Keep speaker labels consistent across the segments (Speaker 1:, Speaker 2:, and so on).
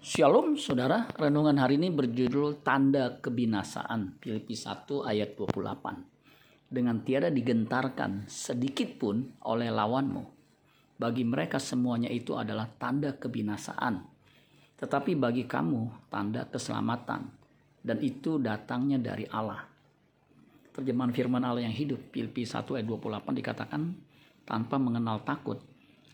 Speaker 1: Shalom saudara, renungan hari ini berjudul Tanda Kebinasaan, Filipi 1 ayat 28. Dengan tiada digentarkan sedikit pun oleh lawanmu. Bagi mereka semuanya itu adalah tanda kebinasaan. Tetapi bagi kamu tanda keselamatan. Dan itu datangnya dari Allah. Terjemahan firman Allah yang hidup, Filipi 1 ayat 28 dikatakan, tanpa mengenal takut,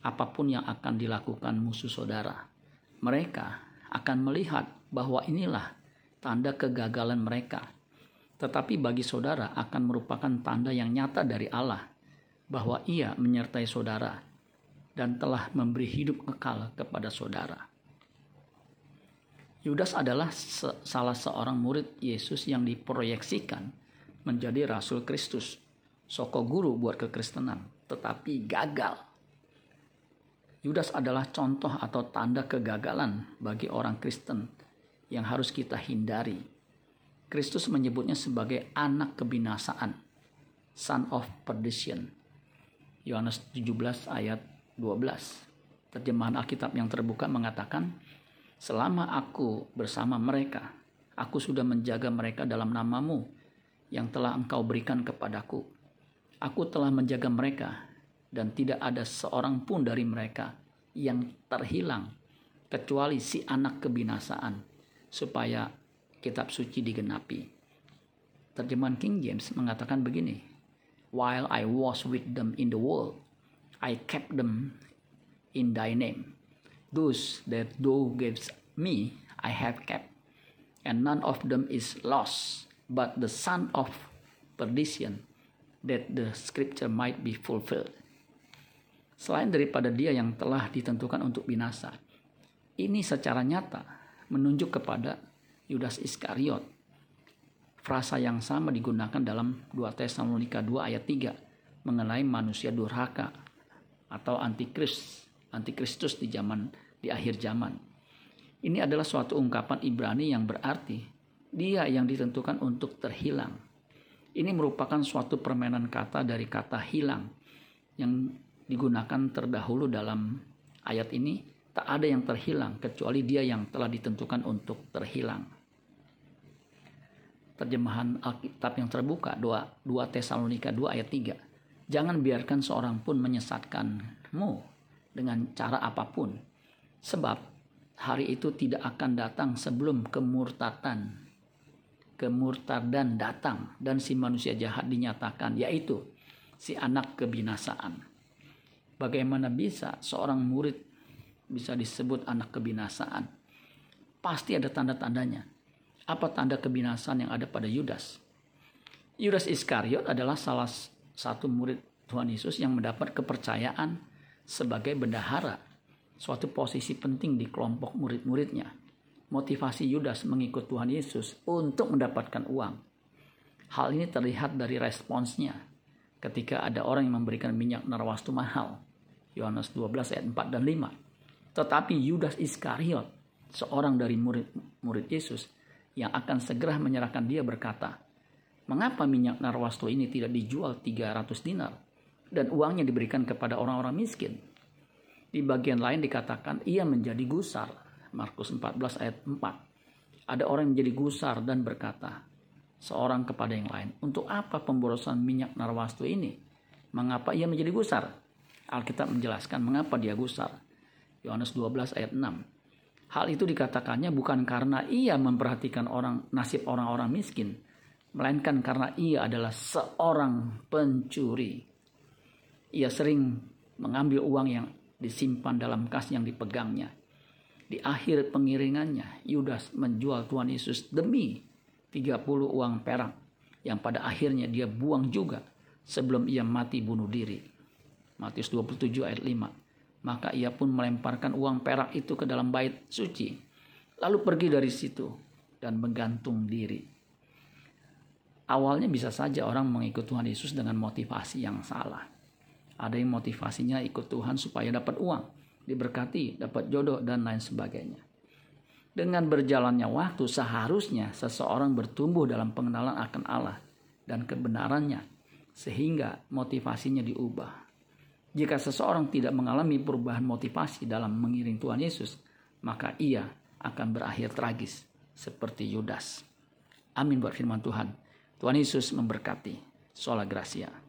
Speaker 1: apa pun yang akan dilakukan musuh saudara. Mereka akan melihat bahwa inilah tanda kegagalan mereka. Tetapi bagi saudara akan merupakan tanda yang nyata dari Allah bahwa Ia menyertai saudara dan telah memberi hidup kekal kepada saudara. Yudas adalah se salah seorang murid Yesus yang diproyeksikan menjadi Rasul Kristus, soko guru buat kekristenan, tetapi gagal Yudas adalah contoh atau tanda kegagalan bagi orang Kristen yang harus kita hindari. Kristus menyebutnya sebagai anak kebinasaan, son of perdition. Yohanes 17 ayat 12. Terjemahan Alkitab yang terbuka mengatakan, "Selama aku bersama mereka, aku sudah menjaga mereka dalam namamu yang telah engkau berikan kepadaku. Aku telah menjaga mereka dan tidak ada seorang pun dari mereka yang terhilang kecuali si anak kebinasaan supaya kitab suci digenapi. Terjemahan King James mengatakan begini, While I was with them in the world, I kept them in thy name. Those that thou gavest me, I have kept, and none of them is lost, but the son of perdition, that the scripture might be fulfilled selain daripada dia yang telah ditentukan untuk binasa. Ini secara nyata menunjuk kepada Yudas Iskariot. Frasa yang sama digunakan dalam 2 Tesalonika 2 ayat 3 mengenai manusia durhaka atau antikris, antikristus di zaman di akhir zaman. Ini adalah suatu ungkapan Ibrani yang berarti dia yang ditentukan untuk terhilang. Ini merupakan suatu permainan kata dari kata hilang yang digunakan terdahulu dalam ayat ini tak ada yang terhilang kecuali dia yang telah ditentukan untuk terhilang. Terjemahan Alkitab yang terbuka 2, 2 Tesalonika 2 ayat 3. Jangan biarkan seorang pun menyesatkanmu dengan cara apa pun. Sebab hari itu tidak akan datang sebelum kemurtatan. Kemurtadan datang dan si manusia jahat dinyatakan yaitu si anak kebinasaan. Bagaimana bisa seorang murid bisa disebut anak kebinasaan? Pasti ada tanda-tandanya. Apa tanda kebinasaan yang ada pada Yudas? Yudas Iskariot adalah salah satu murid Tuhan Yesus yang mendapat kepercayaan sebagai bendahara, suatu posisi penting di kelompok murid-muridnya. Motivasi Yudas mengikut Tuhan Yesus untuk mendapatkan uang. Hal ini terlihat dari responsnya ketika ada orang yang memberikan minyak narwastu mahal Yohanes 12 ayat 4 dan 5. Tetapi Yudas Iskariot, seorang dari murid-murid Yesus yang akan segera menyerahkan dia berkata, Mengapa minyak narwastu ini tidak dijual 300 dinar dan uangnya diberikan kepada orang-orang miskin? Di bagian lain dikatakan ia menjadi gusar. Markus 14 ayat 4. Ada orang yang menjadi gusar dan berkata, seorang kepada yang lain, untuk apa pemborosan minyak narwastu ini? Mengapa ia menjadi gusar? Alkitab menjelaskan mengapa dia gusar. Yohanes 12 ayat 6. Hal itu dikatakannya bukan karena ia memperhatikan orang nasib orang-orang miskin, melainkan karena ia adalah seorang pencuri. Ia sering mengambil uang yang disimpan dalam kas yang dipegangnya. Di akhir pengiringannya, Yudas menjual Tuhan Yesus demi 30 uang perak yang pada akhirnya dia buang juga sebelum ia mati bunuh diri. Matius 27 ayat 5. Maka ia pun melemparkan uang perak itu ke dalam bait suci. Lalu pergi dari situ dan menggantung diri. Awalnya bisa saja orang mengikut Tuhan Yesus dengan motivasi yang salah. Ada yang motivasinya ikut Tuhan supaya dapat uang, diberkati, dapat jodoh, dan lain sebagainya. Dengan berjalannya waktu, seharusnya seseorang bertumbuh dalam pengenalan akan Allah dan kebenarannya, sehingga motivasinya diubah jika seseorang tidak mengalami perubahan motivasi dalam mengiring Tuhan Yesus, maka ia akan berakhir tragis seperti Yudas. Amin buat firman Tuhan. Tuhan Yesus memberkati. Sola Gracia.